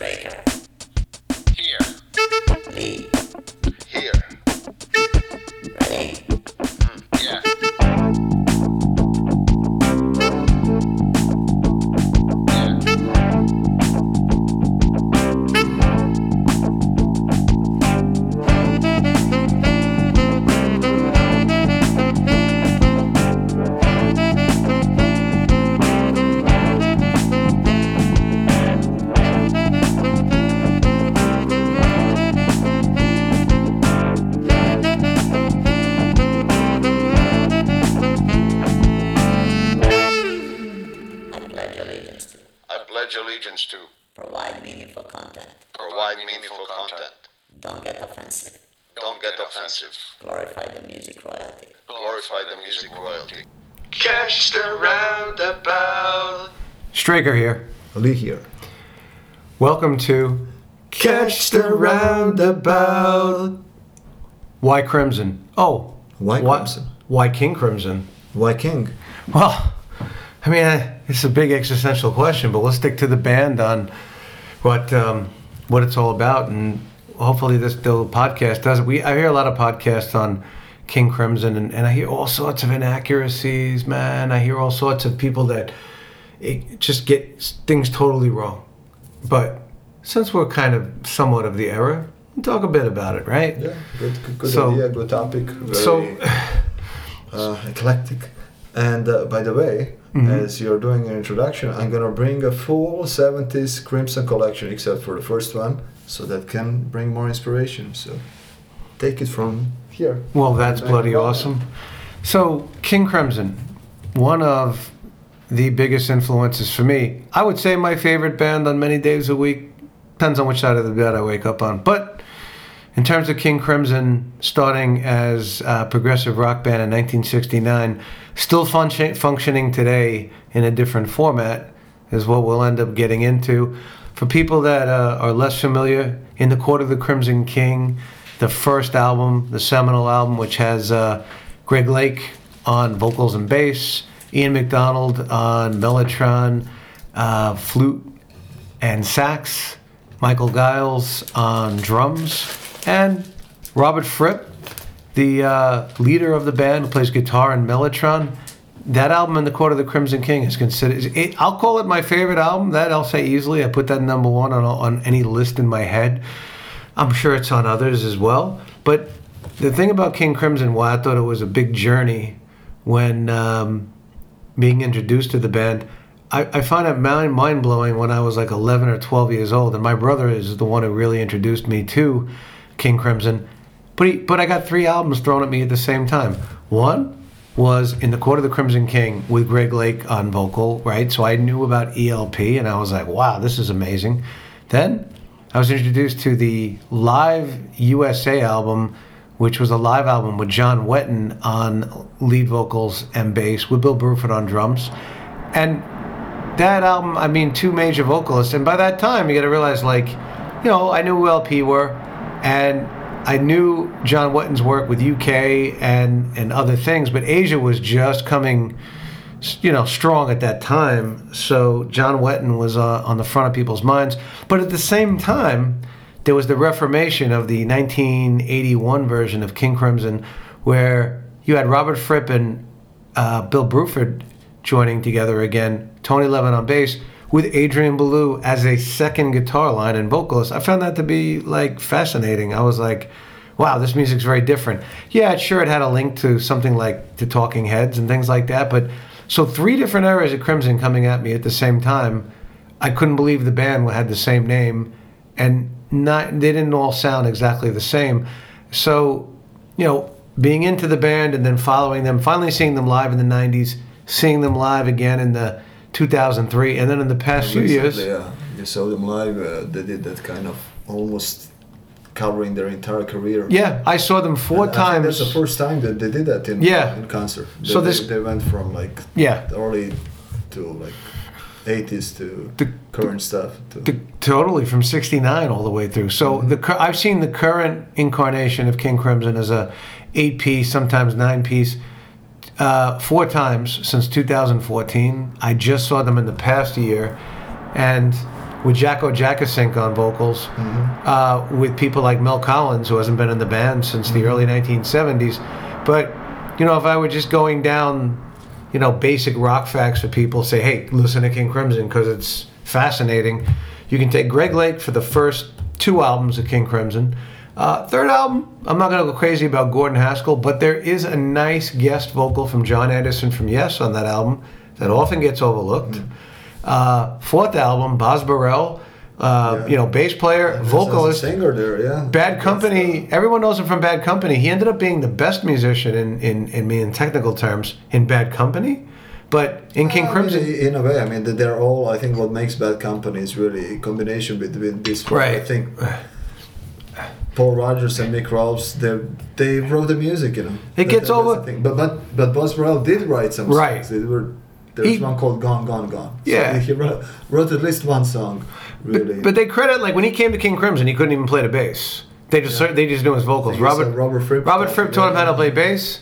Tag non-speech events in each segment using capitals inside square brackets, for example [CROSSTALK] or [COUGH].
Straker. Lee here. Welcome to Catch the roundabout. Why Crimson. Oh, Why why- Crimson? Why King Crimson? Why King? Well, I mean, uh, it's a big existential question, but let's stick to the band on what um, what it's all about, and hopefully this little podcast does. We I hear a lot of podcasts on King Crimson, and, and I hear all sorts of inaccuracies, man. I hear all sorts of people that it just get things totally wrong. But since we're kind of somewhat of the era, we'll talk a bit about it, right? Yeah, good, good, good So- idea, good topic. Very, So, [SIGHS] uh, eclectic. And uh, by the way, Mm-hmm. as you're doing an introduction, I'm gonna bring a full 70s Crimson collection, except for the first one, so that can bring more inspiration. So take it from here. Well, that's bloody awesome. So, King Crimson, one of the biggest influences for me. I would say my favorite band on many days a week. Depends on which side of the bed I wake up on. But in terms of King Crimson, starting as a progressive rock band in 1969, still function- functioning today in a different format, is what we'll end up getting into. For people that uh, are less familiar, In the Court of the Crimson King, the first album, the seminal album, which has uh, Greg Lake on vocals and bass, Ian McDonald on mellotron, uh, flute, and sax, Michael Giles on drums, and Robert Fripp, the uh, leader of the band, who plays guitar and mellotron. That album, "In the Court of the Crimson King," is considered. It, I'll call it my favorite album. That I'll say easily. I put that number one on on any list in my head. I'm sure it's on others as well. But the thing about King Crimson, why I thought it was a big journey when um, being introduced to the band, I, I find it mind blowing when I was like 11 or 12 years old, and my brother is the one who really introduced me to King Crimson. But he, but I got three albums thrown at me at the same time. One was In the Court of the Crimson King with Greg Lake on vocal, right? So I knew about ELP, and I was like, wow, this is amazing. Then I was introduced to the live USA album, which was a live album with John Wetton on lead vocals and bass, with Bill Bruford on drums. And that album, I mean, two major vocalists. And by that time, you got to realize, like, you know, I knew who ELP were, and I knew John Wetton's work with UK and and other things, but Asia was just coming, you know, strong at that time. So John Wetton was uh, on the front of people's minds. But at the same time, there was the reformation of the 1981 version of King Crimson, where you had Robert Fripp and uh, Bill Bruford joining together again, Tony Levin on bass, with Adrian Belew as a second guitar line and vocalist. I found that to be like fascinating. I was like, wow, this music's very different. Yeah, sure, it had a link to something like the Talking Heads and things like that, but so three different eras of Crimson coming at me at the same time. I couldn't believe the band had the same name, and not they didn't all sound exactly the same. So, you know, being into the band and then following them, finally seeing them live in the '90s, seeing them live again in the 2003, and then in the past few years. Yeah, you saw them live. Uh, they did that kind of almost covering their entire career. Yeah, I saw them four And times. that's the first time that they did that in Yeah. in concert. So They- this- they, they went from like Yeah. early to like 80s to The- current stuff. To, The, totally from '69 all the way through. So Mm-hmm. the I've seen the current incarnation of King Crimson as a eight piece, sometimes nine piece, uh, four times since 2014. I just saw them in the past year, and with Jakko Jakszyk on vocals, uh, with people like Mel Collins, who hasn't been in the band since the early 1970s. But, you know, if I were just going down, you know, basic rock facts for people, say, hey, listen to King Crimson because it's fascinating. You can take Greg Lake for the first two albums of King Crimson. Uh, third album, I'm not going to go crazy about Gordon Haskell, but there is a nice guest vocal from Jon Anderson from Yes on that album that often gets overlooked. Uh, fourth album, Boz Burrell, uh, Yeah. you know, bass player, vocalist. singer there, yeah. Bad Company, everyone knows him from Bad Company. He ended up being the best musician in, in, in, in technical terms in Bad Company. But in King I mean, Crimson, in a way, I mean, they're all. I think what makes Bad Company is really a combination between these. four. I think Paul Rodgers and Mick Ralphs, they they wrote the music, you know. It gets that's the over-. But but but Boz Burrell did write some Right. songs. They were. There's He- one called "Gone, Gone, Gone." So Yeah. he wrote, wrote at least one song. Really. But they credit like when he came to King Crimson, he couldn't even play the bass. They just they just knew his vocals. Robert Robert Fripp Robert Fripp taught him how to play bass.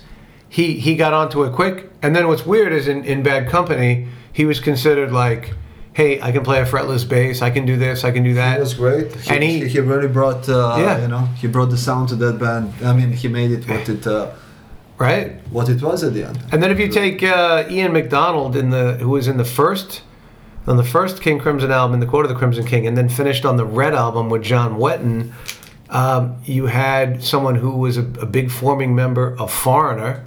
He he got onto it quick. And then what's weird is in, in Bad Company, he was considered like, hey, I can play a fretless bass. I can do this. I can do that. It was great. He, And he- he, he really brought uh, Yeah. you know he brought the sound to that band. I mean he made it what [SIGHS] it uh, right. what it was at the end. And then if you take uh, Ian McDonald in the who was in the first on the first King Crimson album, in the Court of the Crimson King, and then finished on the Red album with John Wetton, um, you had someone who was a, a big forming member of Foreigner,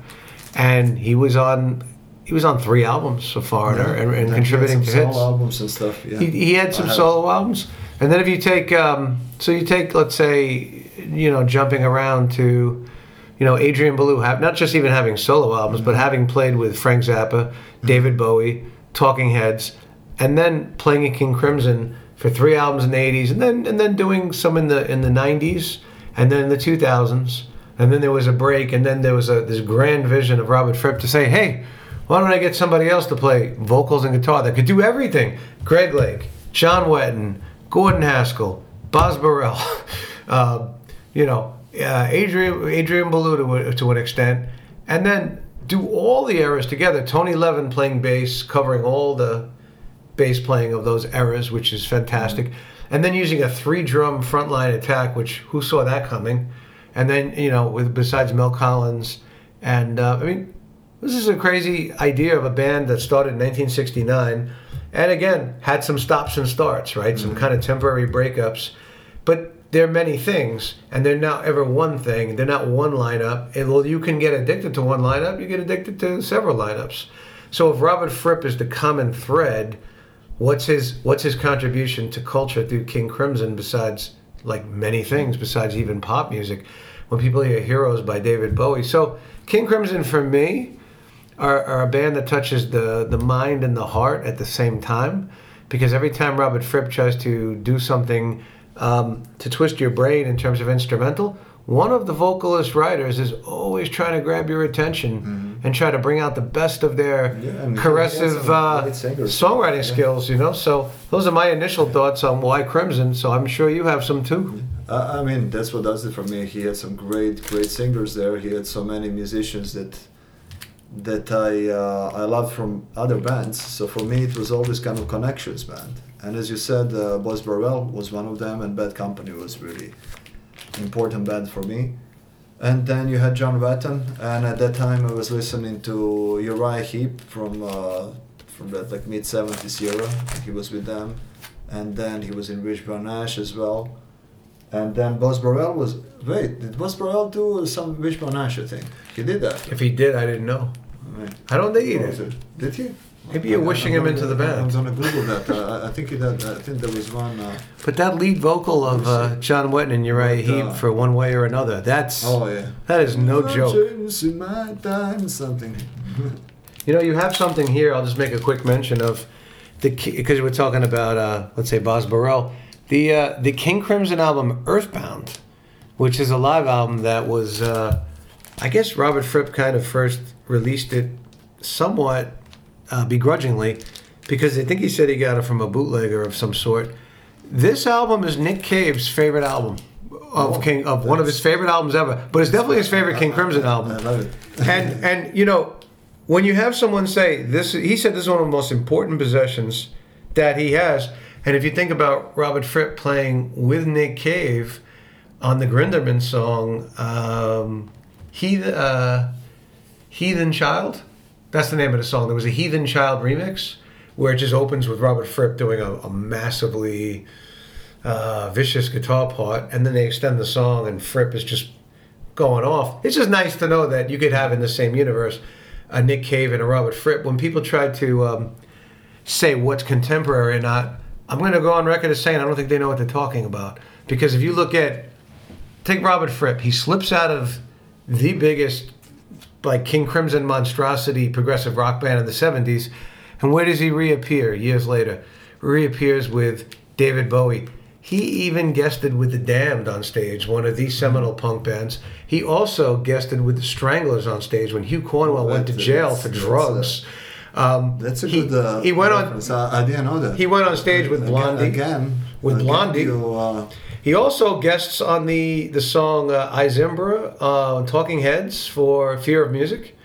and he was on he was on three albums of Foreigner and, and he had contributing some to hits. solo albums and stuff. Yeah. He, he had some solo albums, and then if you take, um, so you take, let's say, you know, jumping around to, you know, Adrian Belew, have, not just even having solo albums, but having played with Frank Zappa, David Bowie, Talking Heads, and then playing in King Crimson for three albums in the '80s, and then and then doing some in the in the '90s, and then in the 2000s, and then there was a break, and then there was a this grand vision of Robert Fripp to say, hey. Why don't I get somebody else to play vocals and guitar that could do everything? Greg Lake, John Wetton, Gordon Haskell, Boz Burrell, [LAUGHS] uh, you know, uh, Adrian Adrian Belew to, to an extent, and then do all the eras together. Tony Levin playing bass, covering all the bass playing of those eras, which is fantastic. And then using a three drum frontline attack, which who saw that coming? And then you know, with besides Mel Collins, and uh, I mean, this is a crazy idea of a band that started in 1969, and again had some stops and starts, right? Some kind of temporary breakups, they're many things, and they're not ever one thing. They're not one lineup. Well, you can get addicted to one lineup. You get addicted to several lineups. So if Robert Fripp is the common thread, what's his what's his contribution to culture through King Crimson besides like many things besides even pop music? When people hear Heroes by David Bowie, so King Crimson for me are, are a band that touches the the mind and the heart at the same time, because every time Robert Fripp tries to do something um, to twist your brain in terms of instrumental, one of the vocalist writers is always trying to grab your attention and try to bring out the best of their Mm-hmm. Yeah, and he has caressive uh, songwriting Yeah. skills. You know, so those are my initial thoughts on why Crimson. So I'm sure you have some too. I mean, that's what does it for me. He had some great, great singers there. He had so many musicians that that I uh, I loved from other bands. So for me, it was always kind of connections band. And as you said, uh, Boz Burrell was one of them, and Bad Company was really important band for me. And then you had John Wetton, and at that time I was listening to Uriah Heep from uh, from that like mid '70s era. He was with them, and then he was in Wishbone Ash as well. And then Boz Burrell was wait, did Boz Burrell do some Wishbone Ash? I think he did that. If he did, I didn't know. Right. I don't think he Oh, did. it? Did he? Maybe you're wishing him into the band. I was gonna Google that. Uh, I- think he did. I think there was one. Uh, But that lead vocal of uh, John Wetton and Uriah But, Heep uh, for one way or another, that's oh yeah. that is no joke. In my time, something. [LAUGHS] You know, you have something here. I'll just make a quick mention of the because we're talking about uh, let's say Boz Burrell, the uh, the King Crimson album Earthbound, which is a live album that was, uh, I guess Robert Fripp kind of first released it somewhat uh, begrudgingly because I think he said he got it from a bootlegger of some sort. This album is Nick Cave's favorite album of Oh, King of one of his favorite albums ever, but it's definitely his favorite King Crimson album I love it. and and you know when you have someone say this he said this is one of the most important possessions that he has And if you think about Robert Fripp playing with Nick Cave on the Grinderman song, um, uh, Heathen Child, that's the name of the song. There was a Heathen Child remix where it just opens with Robert Fripp doing a, a massively uh, vicious guitar part, and then they extend the song, and Fripp is just going off. It's just nice to know that you could have in the same universe a Nick Cave and a Robert Fripp. When people try to um, say what's contemporary or not, I'm going to go on record as saying I don't think they know what they're talking about. Because if you look at, take Robert Fripp, he slips out of the biggest, like King Crimson monstrosity progressive rock band in the 70s, and where does he reappear years later? Reappears with David Bowie. He even guested with the Damned on stage, one of these seminal punk bands. He also guested with the Stranglers on stage when Hugh Cornwell went to jail for drugs. Um, That's a he, good. Uh, he went on. I, I didn't know that. He went on stage with Blondie. again. With Blondie. You, uh, He also guests on the the song uh, I Zimbra uh, Talking Heads for Fear of Music.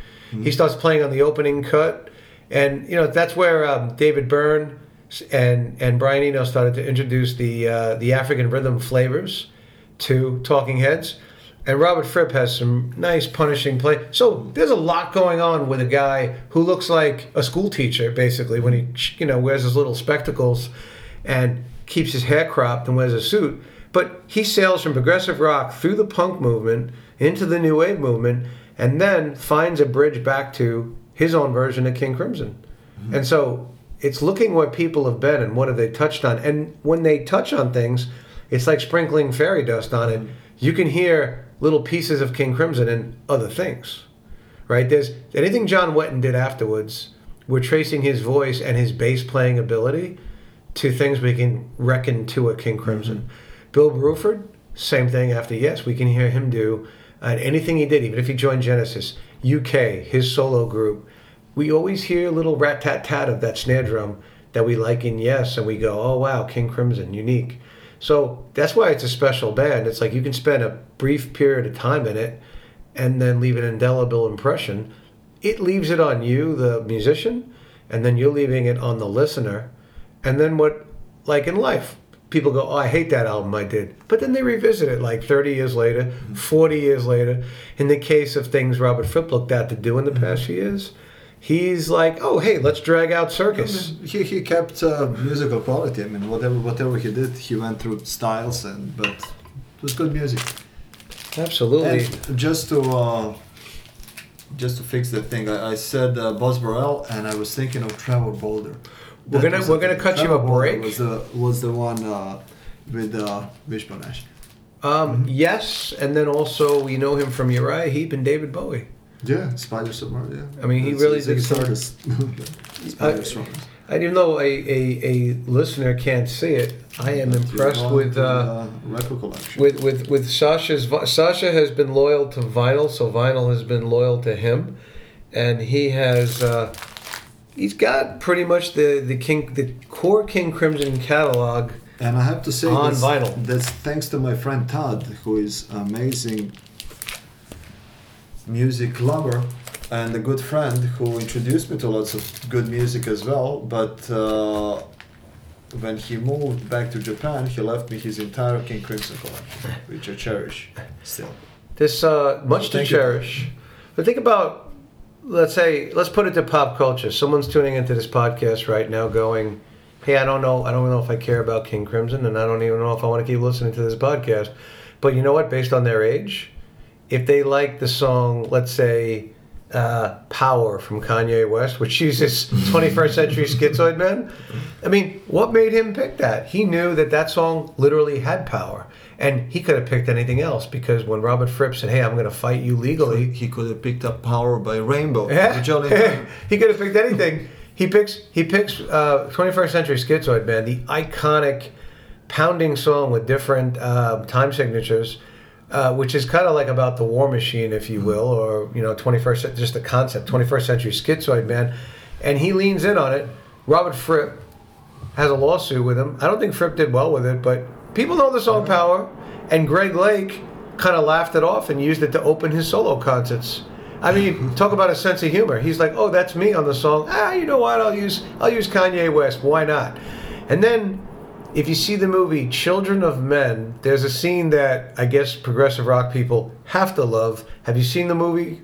He starts playing on the opening cut, and you know that's where um, David Byrne and and Brian Eno started to introduce the uh, the African rhythm flavors to Talking Heads. And Robert Fripp has some nice punishing play. So there's a lot going on with a guy who looks like a school teacher, basically, when he you know wears his little spectacles and keeps his hair cropped and wears a suit. But he sails from progressive rock through the punk movement into the new wave movement, and then finds a bridge back to his own version of King Crimson. Mm-hmm. And so it's looking what people have been and what have they touched on. And when they touch on things, it's like sprinkling fairy dust on it. You can hear little pieces of King Crimson and other things, right? There's anything John Wetton did afterwards. We're tracing his voice and his bass playing ability to things we can reckon to a King Crimson. Mm-hmm. Bill Bruford, same thing after Yes, we can hear him do uh, anything he did, even if he joined Genesis, UK, his solo group. We always hear a little rat tat tat of that snare drum that we like in Yes, and we go, oh wow, King Crimson, unique. So that's why it's a special band. It's like you can spend a brief period of time in it and then leave an indelible impression. It leaves it on you, the musician, and then you're leaving it on the listener. And then what, like in life, people go, oh, I hate that album I did. But then they revisit it like 30 years later, 40 years later. In the case of things Robert Fripp looked at to do in the past few years, he's like, oh, hey, let's drag out Circus. he, he kept uh, musical quality. I mean, whatever whatever he did, he went through styles, and but it was good music. Absolutely. And just to uh, just to fix that thing, I, I said uh, Boz Burrell, and I was thinking of Trevor Bolder. We're gonna- we're gonna cut you Trevor a break. Was the was the one uh, with uh, Wishbone Ash. Um, Yes, and then also we know him from Uriah Heep and David Bowie. Yeah, Spider Submarine. Yeah. I mean, he That's- really he's a did some- guitarist. [LAUGHS] Spider Submarine. And even though a, a, a listener can't see it, I am impressed with uh, record collection. with, with with Sasha's. Sasha has been loyal to vinyl, so vinyl has been loyal to him, and he has uh, he's got pretty much the the King the core King Crimson catalog. And I have to say, On that's, vinyl. that's thanks to my friend Todd, who is amazing music lover and a good friend who introduced me to lots of good music as well. But uh, when he moved back to Japan, he left me his entire King Crimson collection, which I cherish still. This uh, much to Thank you. cherish. But think about, let's say, let's put it to pop culture. Someone's tuning into this podcast right now, going, "Hey, I don't know, I don't know if I care about King Crimson, and I don't even know if I want to keep listening to this podcast." But you know what? Based on their age, if they like the song, let's say, uh, "Power" from Kanye West, which uses [LAUGHS] 21st century schizoid man, I mean, what made him pick that? He knew that that song literally had power. And he could have picked anything else because when Robert Fripp said, "Hey, I'm going to fight you legally," He could have picked up Power by Rainbow. yeah, [LAUGHS] he could have picked anything. He picks he picks uh, 21st Century Schizoid Man, the iconic pounding song with different uh, time signatures, uh, which is kind of like about the War Machine, if you will, or you know 21st just the concept 21st Century Schizoid Man, and he leans in on it. Robert Fripp has a lawsuit with him. I don't think Fripp did well with it, but people know the song Power, and Greg Lake kind of laughed it off and used it to open his solo concerts. I mean, [LAUGHS] talk about a sense of humor. He's like, "Oh, that's me on the song. Ah, you know what? I'll use I'll use Kanye West. Why not?" And then if you see the movie Children of Men, there's a scene that I guess progressive rock people have to love. Have you seen the movie?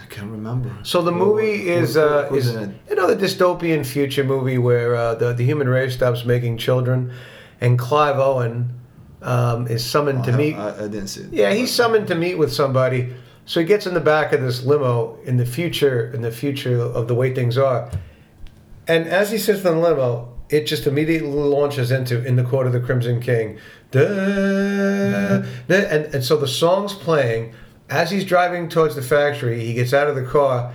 I can't remember. So the movie is uh, is it? you know the dystopian future movie where uh, the the human race stops making children, and Clive Owen um, is summoned to I- meet. I, I didn't see it. Yeah, he's summoned to meet with somebody. So he gets in the back of this limo in the future, in the future of the way things are. And as he sits in the limo, it just immediately launches into In the Court of the Crimson King. Da, and, and so the song's playing. As he's driving towards the factory, he gets out of the car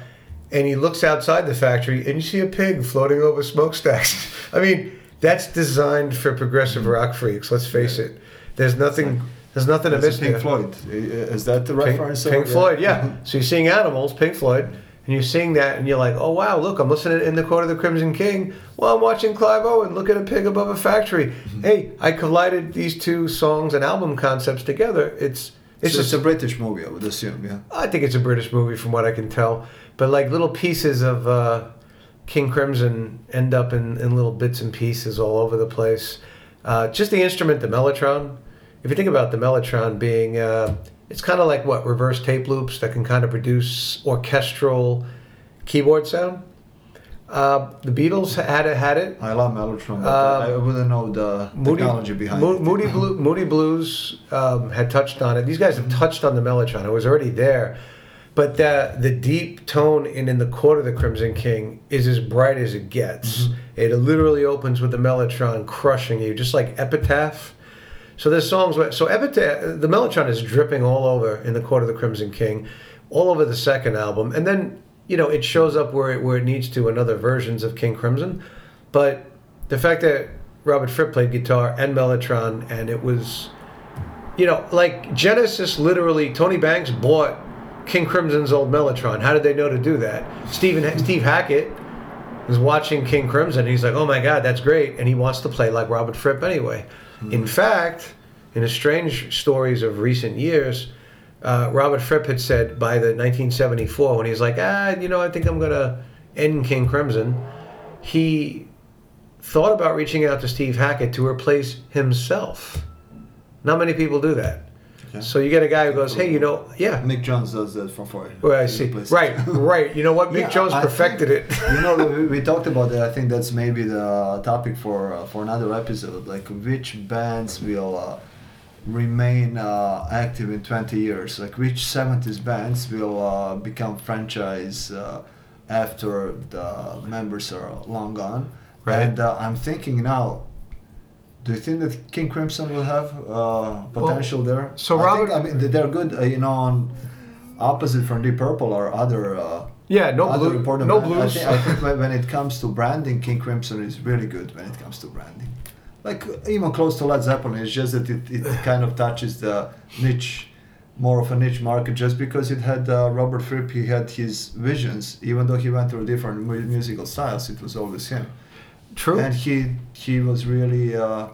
and he looks outside the factory and you see a pig floating over smokestacks. [LAUGHS] I mean, that's designed for progressive mm. rock freaks, let's face it. There's nothing there's nothing to That's miss Pink there. Floyd. Is that the Pink, reference? Pink or- Floyd, yeah. So you're seeing animals, Pink Floyd, and you're seeing that, and you're like, oh wow, look, I'm listening in the Court of the Crimson King Well, I'm watching Clive Owen look at a pig above a factory. Mm-hmm. Hey, I collided these two songs and album concepts together. It's it's So just it's a British movie, I would assume. Yeah. I think it's a British movie from what I can tell, but like little pieces of uh, King Crimson end up in, in little bits and pieces all over the place. Uh, just the instrument, the mellotron. If you think about the mellotron being, uh, it's kind of like what reverse tape loops that can kind of produce orchestral keyboard sound. Uh, the Beatles had it, had it. I love Mellotron, but Um, I wouldn't know the technology behind Mo- it. Moody, Blue, [LAUGHS] Moody Blues um, had touched on it. These guys have touched on the mellotron. It was already there, but the the deep tone in in the court of the Crimson King is as bright as it gets. It literally opens with the mellotron crushing you, just like Epitaph. So there's songs. Where, so Epitaph, uh, the mellotron is dripping all over in the court of the Crimson King, all over the second album, and then you know it shows up where it, where it needs to in other versions of King Crimson, but the fact that Robert Fripp played guitar and mellotron, and it was, you know, like Genesis. Literally, Tony Banks bought King Crimson's old mellotron. How did they know to do that? Stephen Steve Hackett was watching King Crimson. He's like, "Oh my God, that's great!" And he wants to play like Robert Fripp anyway. In fact, in the strange stories of recent years, uh, Robert Fripp had said by the 1974 when he's like, "Ah, you know, I think I'm gonna end King Crimson," he thought about reaching out to Steve Hackett to replace himself. Not many people do that. So you get a guy who goes, "Hey, you know, yeah." Mick Jones does that for four. Well, I see. Right, right. You know what? Mick [LAUGHS] Yeah, Jones perfected it. [LAUGHS] you know, we, we talked about that. I think that's maybe the topic for uh, for another episode. Like, which bands will uh, remain uh, active in 20 years? Like, which 70s bands will uh, become franchise uh, after the members are long gone? Right. And uh, I'm thinking now. Do you think that King Crimson will have uh, potential there? so I Robert- think, I mean, they're good. Uh, you know, on opposite from Deep Purple or other. Uh, yeah, no other blue, important no blues. I think, I think when- it comes to branding, King Crimson is really good when it comes to branding. Like even close to Led Zeppelin, it's just that it, it kind of touches the niche, more of a niche market, just because it had uh, Robert Fripp, he had his visions, even though he went through different mu- musical styles, it was always him. True. And he he was really uh,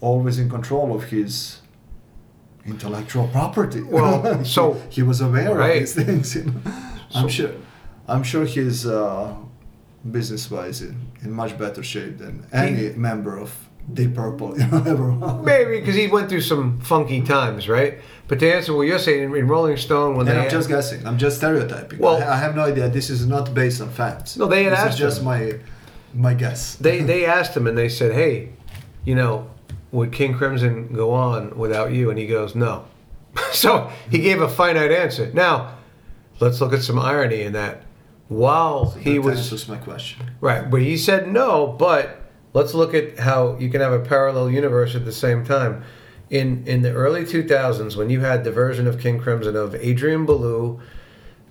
always in control of his intellectual property. Well, [LAUGHS] He- so- he was aware Right. of these things. You know? I'm sure. I'm sure he's uh, business-wise in, in much better shape than any member of Deep Purple you know, [LAUGHS] ever. Maybe because he went through some funky times, right? But to answer what you're saying, in Rolling Stone, when and I'm just guessing. I'm just stereotyping. Well- I, I have no idea. This is not based on facts. No, they had this asked is just him. my my guess. [LAUGHS] they they asked him and they said, "Hey, you know, would King Crimson go on without you?" And he goes, "No." [LAUGHS] so he gave a finite answer. Now, let's look at some irony in that. While he was answers my question. Right, but he said no. But let's look at how you can have a parallel universe at the same time. In in the early 2000s, when you had the version of King Crimson of Adrian Belew,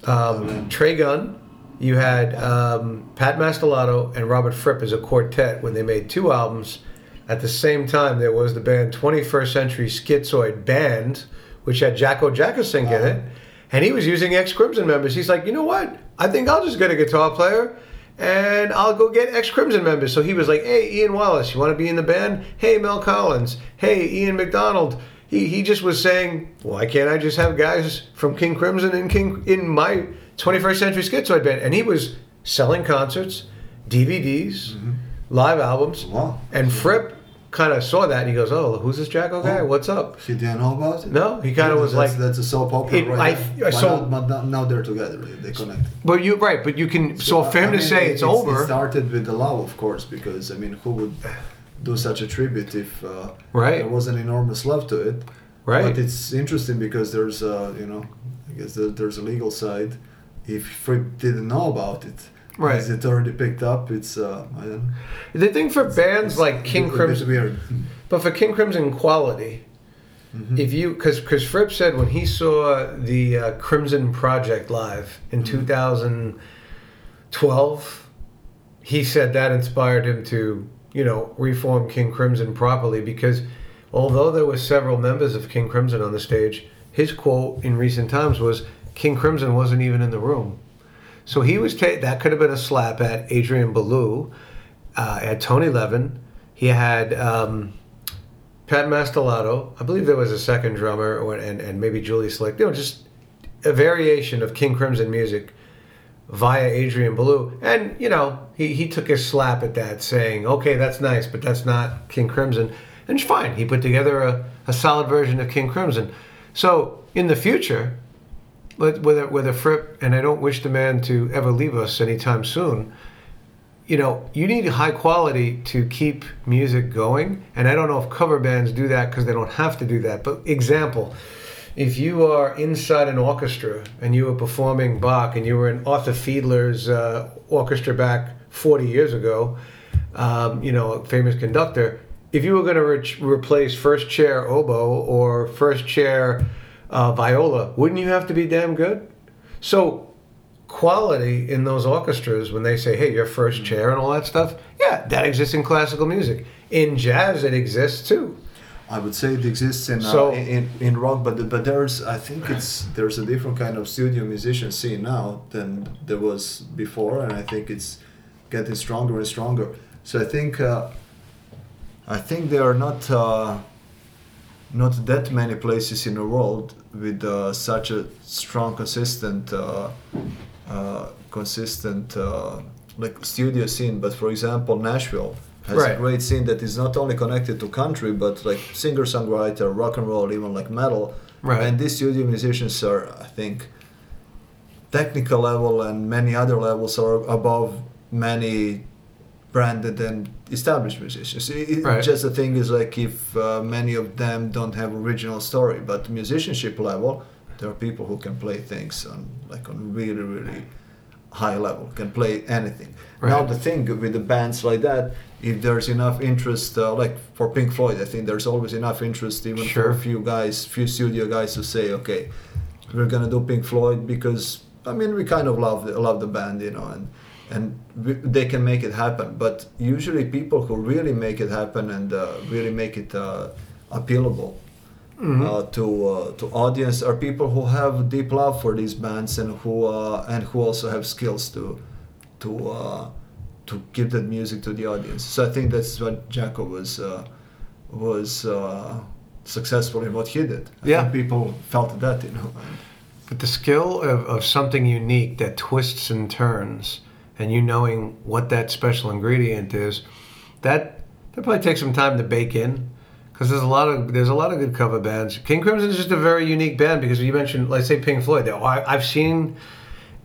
um, Trey Gunn, you had um, Pat Mastelotto and Robert Fripp as a quartet when they made two albums. At the same time, there was the band 21st Century Schizoid Band, which had Jakko Jakszyk in it, and he was using ex Crimson members. He's like, you know what? I think I'll just get a guitar player and I'll go get ex Crimson members. So he was like, hey, Ian Wallace, you want to be in the band? Hey, Mel Collins. Hey, Ian McDonald. He, he just was saying, why can't I just have guys from King Crimson in King in my 21st Century Schizoid band? And he was selling concerts, DVDs, live albums. Wow. And Fripp kind of saw that and he goes, "Oh, who's this Jakko guy? Oh. What's up?" He didn't know about it. No, he kinda was that's, like- that's a soap opera. It- right I-. I saw- now- but now- now they're together. They connect. But you right, but you can. So for him I to say it- it's, over, It started with the love, of course, because I mean, who would do such a tribute if uh, Right. there was an enormous love to it? right? But it's interesting because there's, uh, you know, I guess there's a legal side. If Fripp didn't know about it, Right. Is it already picked up? It's uh, I don't. the thing for bands like King Crimson, but for King Crimson quality, Mhm. if you because because Fripp said when he saw the uh, Crimson Project live in 2012, he said that inspired him to you know reform King Crimson properly because although there were several members of King Crimson on the stage, his quote in recent times was King Crimson wasn't even in the room. So he was ta- that could have been a slap at Adrian Belew, uh, at Tony Levin. He had um, Pat Mastelotto. I believe there was a second drummer, or, and and maybe Julie Slick. You know, just a variation of King Crimson music via Adrian Belew. And you know, he he took a slap at that, saying, "Okay, that's nice, but that's not King Crimson." And it's fine. He put together a, a solid version of King Crimson. So in the future, with with a, with a Fripp, and I don't wish the man to ever leave us anytime soon. You know, you need high quality to keep music going, and I don't know if cover bands do that because they don't have to do that. But example, if you are inside an orchestra and you were performing Bach and you were in Arthur Fiedler's uh, orchestra back 40 years ago, um, you know, a famous conductor, if you were going to re- replace first chair oboe or first chair uh, viola, wouldn't you have to be damn good? So, quality in those orchestras when they say, hey, your first chair and all that stuff, yeah, that exists in classical music. In jazz, it exists too. I would say it exists in, uh, in in rock, but but there's I think it's there's a different kind of studio musician scene now than there was before, and I think it's getting stronger and stronger. So I think uh, I think they are not uh, not that many places in the world with uh, such a strong, consistent, uh, uh, consistent uh, like studio scene. But for example, Nashville has Right. a great scene that is not only connected to country, but like singer songwriter, rock and roll, even like metal. Right. And these studio musicians are, I think, technical level and many other levels are above many branded and established musicians. It, Right. Just the thing is like if uh, many of them don't have original story, but musicianship level, there are people who can play things on like on really really high level, can play anything. Now Right. the thing with the bands like that, if there's enough interest, uh, like for Pink Floyd, I think there's always enough interest even Sure. for a few guys, few studio guys to say, okay, we're gonna do Pink Floyd because I mean we kind of love the, love the band, you know, and and we, they can make it happen. But usually people who really make it happen and uh, really make it uh, appealable Mm-hmm. uh, to uh, to audience are people who have deep love for these bands and who uh, and who also have skills to to uh, to give that music to the audience. So I think that's what Jakko was uh, was uh, successful in what he did. I Yeah. people felt that, you know. But the skill of, of something unique that twists and turns, and you knowing what that special ingredient is, that that probably takes some time to bake in, because there's a lot of there's a lot of good cover bands. King Crimson is just a very unique band because you mentioned, let's say Pink Floyd. I, I've seen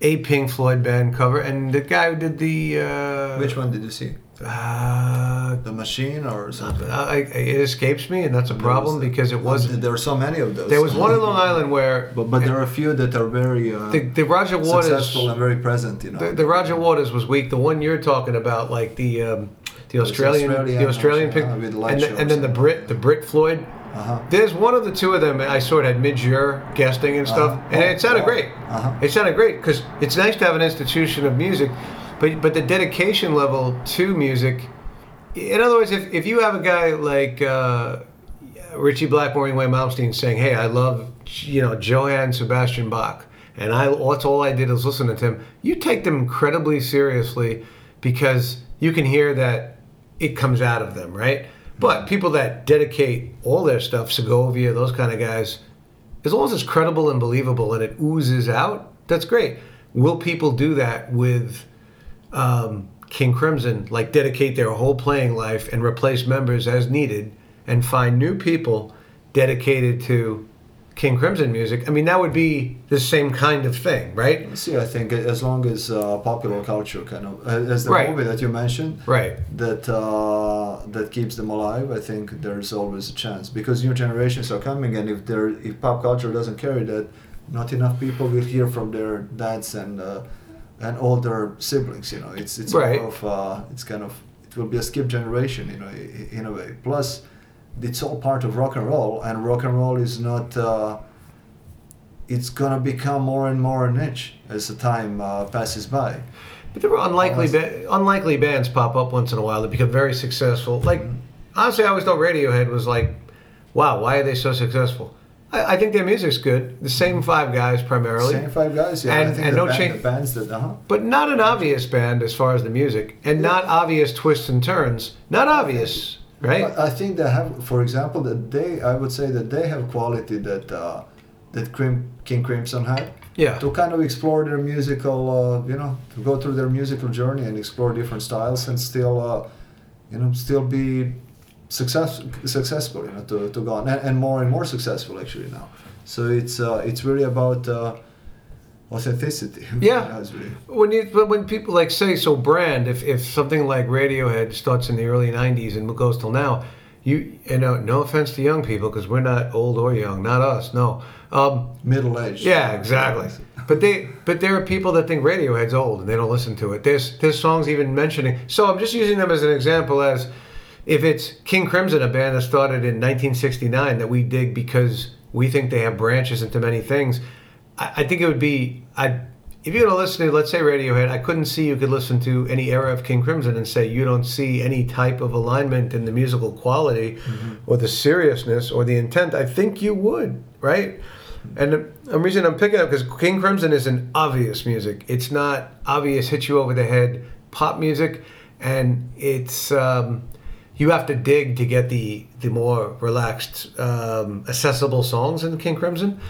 a Pink Floyd band cover, and the guy who did the uh, Which one did you see? Uh, The Machine or something? I, it escapes me, and that's a problem the- because it wasn't. There are so many of those. There was one in Long Island where [LAUGHS] But, but there are a few that are very uh, the, the Roger Waters. successful and very present, you know. The, the Roger Waters was weak. The one you're talking about, like the um, the Australian, Australian, the Australian uh, pick, light and, the, and then the. Brit, the Brit Floyd. uh-huh. There's one of the two of them I saw it had mid-year guesting and stuff, Uh-huh. and it sounded Oh, great. uh-huh. It sounded great because it's nice to have an institution of music, but but the dedication level to music. In other words, if, if you have a guy like uh, Ritchie Blackmore and Wayne Malmsteen saying, "Hey, I love you know Johann Sebastian Bach," and I that's all I did is listen to him. You take them incredibly seriously because you can hear that it comes out of them, right? But people that dedicate all their stuff, Segovia, those kind of guys, as long as it's credible and believable and it oozes out, that's great. Will people do that with um, King Crimson like dedicate their whole playing life and replace members as needed and find new people dedicated to King Crimson music, I mean that would be the same kind of thing, right? See, I think as long as uh, popular culture kind of, uh, as the Right. movie that you mentioned, Right. that uh, that keeps them alive, I think there's always a chance because new generations are coming, and if there if pop culture doesn't carry that, not enough people will hear from their dads and uh, and older siblings. You know, it's it's Right. more of uh, it's kind of it will be a skip generation. You know, in a way. Plus, it's all part of rock and roll, and rock and roll is not. Uh, it's gonna become more and more niche as the time uh, passes by. But there were unlikely, ba- unlikely bands pop up once in a while that become very successful. Like, honestly, I always thought Radiohead was like, wow, why are they so successful? I, I think their music's good. The same five guys primarily, Same five guys, yeah. And- I think and the, no band, change- the bands that, uh-huh. but not an obvious band as far as the music, and not obvious twists and turns. Not obvious, right? But I think they have, for example, that they, I would say that they have quality that uh, that Crim, King Crimson had. Yeah. To kind of explore their musical, uh, you know, to go through their musical journey and explore different styles and still, uh, you know, still be success, successful, you know, to, to go on and, and more and more successful actually now. So it's uh, it's really about uh, authenticity. [LAUGHS] Yeah. Really- When you but when people like say so brand if, if something like Radiohead starts in the early '90s and goes till now, you you know no offense to young people because we're not old or young, not us, no. Um, middle aged. yeah, exactly. But they but there are people that think Radiohead's old and they don't listen to it. There's there's songs even mentioning. So I'm just using them as an example as if it's King Crimson, a band that started in 1969 that we dig because we think they have branches into many things. I, I think it would be I. If you're gonna listen to, let's say Radiohead, I couldn't see you could listen to any era of King Crimson and say you don't see any type of alignment in the musical quality, or the seriousness, or the intent. I think you would, right? And the, the reason I'm picking up because King Crimson is an obvious music. It's not obvious, hit you over the head pop music, and it's um, you have to dig to get the the more relaxed, um, accessible songs in King Crimson.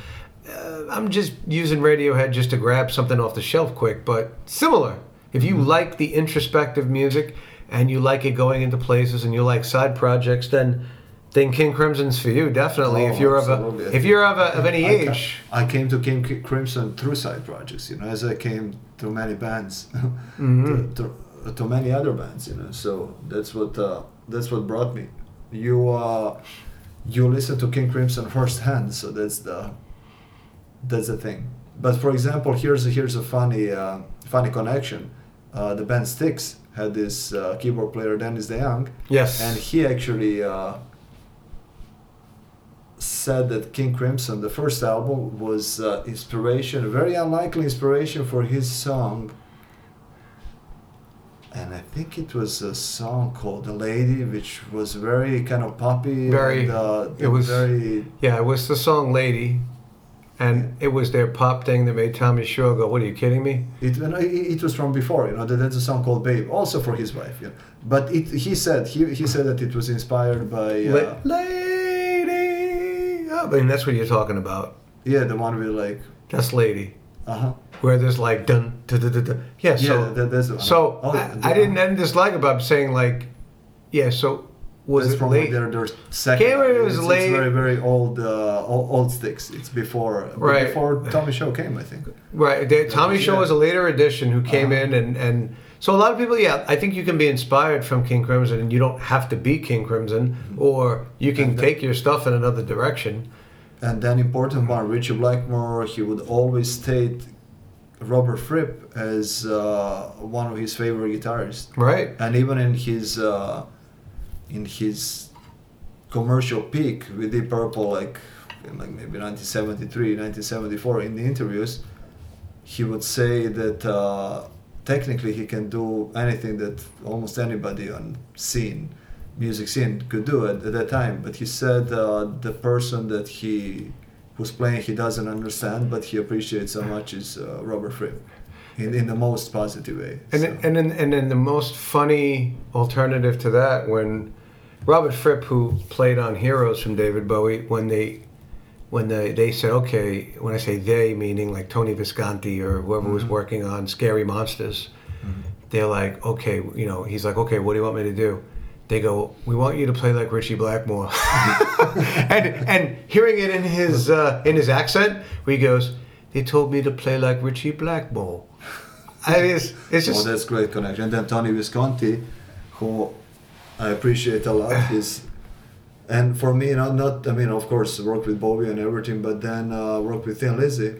Uh, I'm just using Radiohead just to grab something off the shelf quick, but similar. If you like the introspective music and you like it going into places and you like side projects, then then King Crimson's for you definitely. Oh, if you're of a if you're of, a, of any I ca- age, I came to King Crimson through side projects, you know, as I came to many bands, [LAUGHS] Mm-hmm. to, to, to many other bands, you know. So that's what uh, that's what brought me. You uh, you listen to King Crimson firsthand, so that's the that's the thing. But for example, here's a, here's a funny uh, funny connection. Uh, the band Styx had this uh, keyboard player Dennis DeYoung, yes, and he actually uh, said that King Crimson, the first album, was uh, inspiration, a very unlikely inspiration for his song. And I think it was a song called "The Lady," which was very kind of poppy. Very- And, uh, it was- very. yeah, it was the song "Lady," and it was their pop thing that made Tommy Shaw go, "What are you kidding me?" It, it, was from before, you know. that- That's a song called "Babe," also for his wife. You know. But it, he said he, he said that it was inspired by uh, La- lady, oh, I mean that's what you're talking about. yeah the one with like That's "Lady," uh huh where there's like dun dun dun dun. dun. Yeah, yeah so that, that's the one. so Oh, I. I didn't end this like about saying like, yeah. So was That's it from late? their, their second. Can't remember it was it's, late- It's very very old uh, old, old Styx. It's before Right. before Tommy Shaw came, I think. Right. The, Tommy Shaw Yeah. was a later addition who came Uh-huh. in and, and so a lot of people, yeah, I think you can be inspired from King Crimson and you don't have to be King Crimson Mm-hmm. or you can And take your stuff in another direction. And then important one, Ritchie Blackmore. He would always state Robert Fripp as uh, one of his favorite guitarists, Right. and even in his uh, in his commercial peak with Deep Purple, like like maybe 1973, 1974, in the interviews, he would say that uh, technically he can do anything that almost anybody on scene, music scene, could do at, at that time. But he said uh, the person that he was playing he doesn't understand, but he appreciates so much is uh, Robert Fripp, in, in the most positive way. And So- then, and then and then the most funny alternative to that when Robert Fripp, who played on Heroes from David Bowie, when they when they, they said, okay, when I say they, meaning like Tony Visconti or whoever was working on Scary Monsters, they're like, okay, you know, he's like, okay, what do you want me to do? They go, we want you to play like Ritchie Blackmore, [LAUGHS] [LAUGHS] and and hearing it in his uh, in his accent, where he goes, they told me to play like Ritchie Blackmore. I mean, it's, it's Oh, that's great connection. And then Tony Visconti, who I appreciate a lot. [SIGHS] is and for me, not not I mean, of course, work with Bowie and everything, but then uh, work with Thin Lizzy,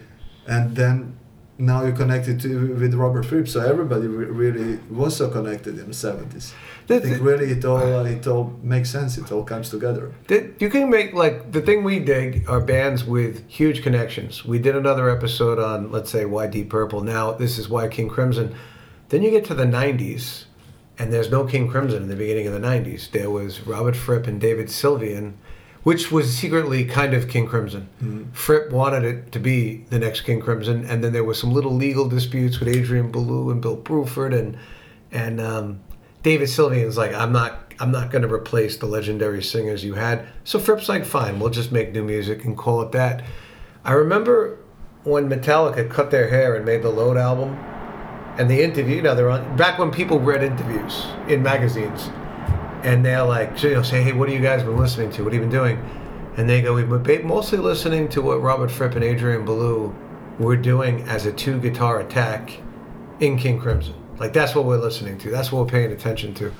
and then now you're connected to with Robert Fripp. So everybody re- really was so connected in the seventies. I think really it all uh, it all makes sense. It all comes together. that you can make like the thing we dig are bands with huge connections. We did another episode on let's say why Deep Purple. Now this is why King Crimson. Then you get to the '90s, and there's no King Crimson in the beginning of the '90s. There was Robert Fripp and David Sylvian, which was secretly kind of King Crimson. Fripp wanted it to be the next King Crimson, and then there was some little legal disputes with Adrian Belew and Bill Bruford, and and um, David Sylvian's like, I'm not, I'm not going to replace the legendary singers you had. So Fripp's like, fine, we'll just make new music and call it that. I remember when Metallica cut their hair and made the Load album, and the interview, you know, they're on back when people read interviews in magazines, and they're like, you know, say, hey, what have you guys been listening to? What have you been doing? And they go, we've been mostly listening to what Robert Fripp and Adrian Belew were doing as a two guitar attack in King Crimson. Like that's what we're listening to. That's what we're paying attention to.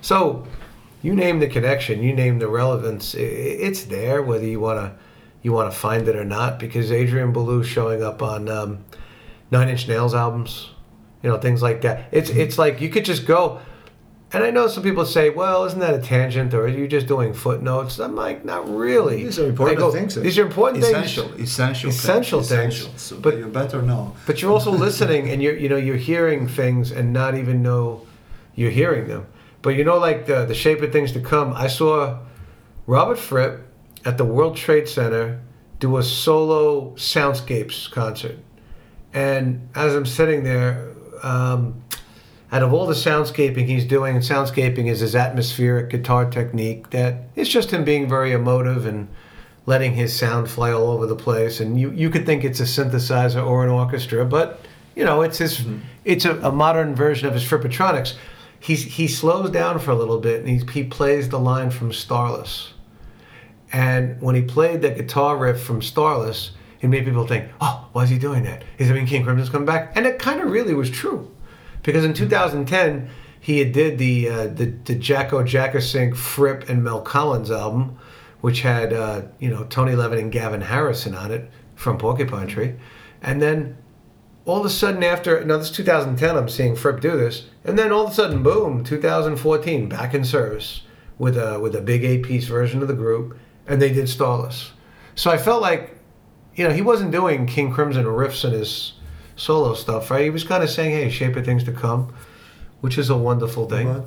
So, you name the connection, you name the relevance. It's there, whether you wanna you wanna find it or not. Because Adrian Belew showing up on um, Nine Inch Nails albums, you know, things like that. It's it's like you could just go. And I know some people say, "Well, isn't that a tangent, or are you just doing footnotes?" I'm like, not really. These are important go, things. These are important essential, things. essential, Essential things. things. Essential. So, But- but you better know. But you're also listening, and you're you know you're hearing things and not even know you're hearing them. But you know, like the the shape of things to come. I saw Robert Fripp at the World Trade Center do a solo soundscapes concert, and as I'm sitting there. Um, out of all the soundscaping he's doing, and soundscaping is his atmospheric guitar technique that it's just him being very emotive and letting his sound fly all over the place. And you, you could think it's a synthesizer or an orchestra, but you know, it's his mm-hmm. it's a, a modern version of his Frippatronics. He's he slows down for a little bit and he, he plays the line from Starless. And when he played that guitar riff from Starless, it made people think, oh, why is he doing that? Is it mean King Crimson's coming back? And it kind of really was true. Because in 2010, he had did the uh, the, the Jakko Jakszyk, Fripp, and Mel Collins album, which had, uh, you know, Tony Levin and Gavin Harrison on it from Porcupine Tree. And then all of a sudden after, now this is 2010, I'm seeing Fripp do this. And then all of a sudden, boom, 2014, back in service with a, with a big eight-piece version of the group. And they did Starless. So I felt like, you know, he wasn't doing King Crimson riffs in his solo stuff, right? He was kind of saying, hey, shape of things to come, which is a wonderful thing. But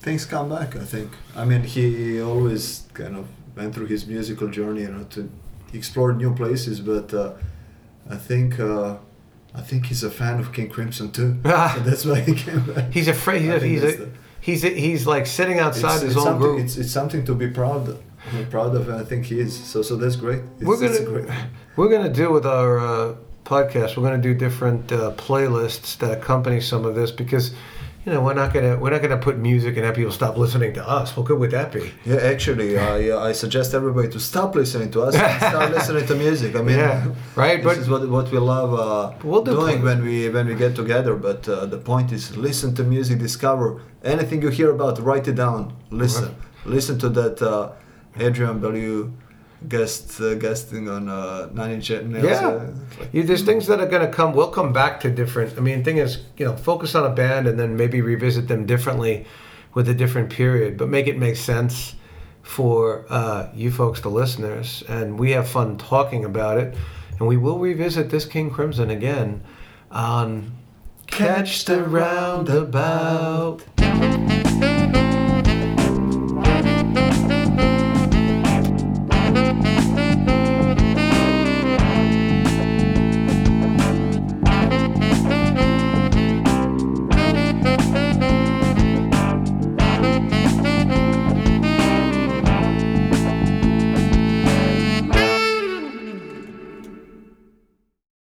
things come back, I think. I mean, he always kind of went through his musical journey, you know, to explore new places. But uh, I think uh, I think he's a fan of King Crimson too. [LAUGHS] so that's why he came back. [LAUGHS] He's afraid. He's he's, a, the- he's he's like sitting outside it's, his it's own group. It's, it's something to be proud of. I'm proud of, and I think he is. So so that's great. It's, [LAUGHS] we're gonna great. we're gonna do with our uh, podcast. We're gonna do different uh, playlists that accompany some of this because you know we're not gonna we're not gonna put music and have people stop listening to us. What good would that be? Yeah, actually, I uh, I suggest everybody to stop listening to us and start [LAUGHS] listening to music. I mean, Yeah, right, This but- is what what we love uh, We'll do doing when we when we get together. But uh, the point is, listen to music, discover anything you hear about, write it down, listen, listen to that uh, Adrian Belew guest uh, guesting on uh, Nine Inch Nails. Yeah. uh, like- You, there's things that are going to come. We'll come back to different. I mean, thing is, you know, focus on a band and then maybe revisit them differently with a different period, but make it make sense for uh, you folks, the listeners. And we have fun talking about it. And we will revisit this King Crimson again on Catch the Roundabout.